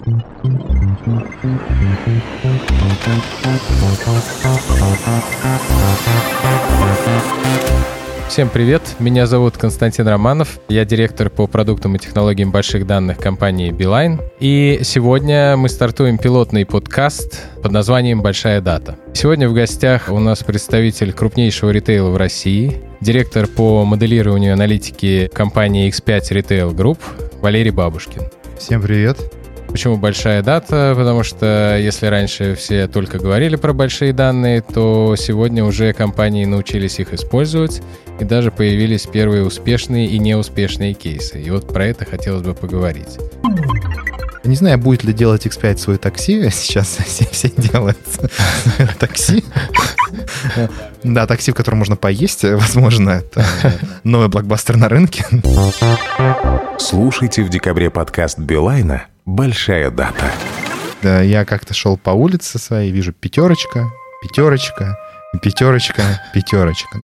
Всем привет, меня зовут Константин Романов, я директор по продуктам и технологиям больших данных компании Beeline. И сегодня мы стартуем пилотный подкаст под названием «Большая дата». Сегодня в гостях у нас представитель крупнейшего ритейла в России, директор по моделированию аналитики компании X5 Retail Group Валерий Бабушкин. Всем привет. Почему большая дата? Потому что если раньше все только говорили про большие данные, то сегодня уже компании научились их использовать, и даже появились первые успешные и неуспешные кейсы. И вот про это хотелось бы поговорить. Не знаю, будет ли делать X5 свой такси. Сейчас все, все делают такси. Да, такси, в котором можно поесть, возможно, это новый блокбастер на рынке. Слушайте в декабре подкаст Билайна Большая дата. Да, я как-то шел по улице своей, вижу пятерочка, пятерочка, пятерочка, пятерочка.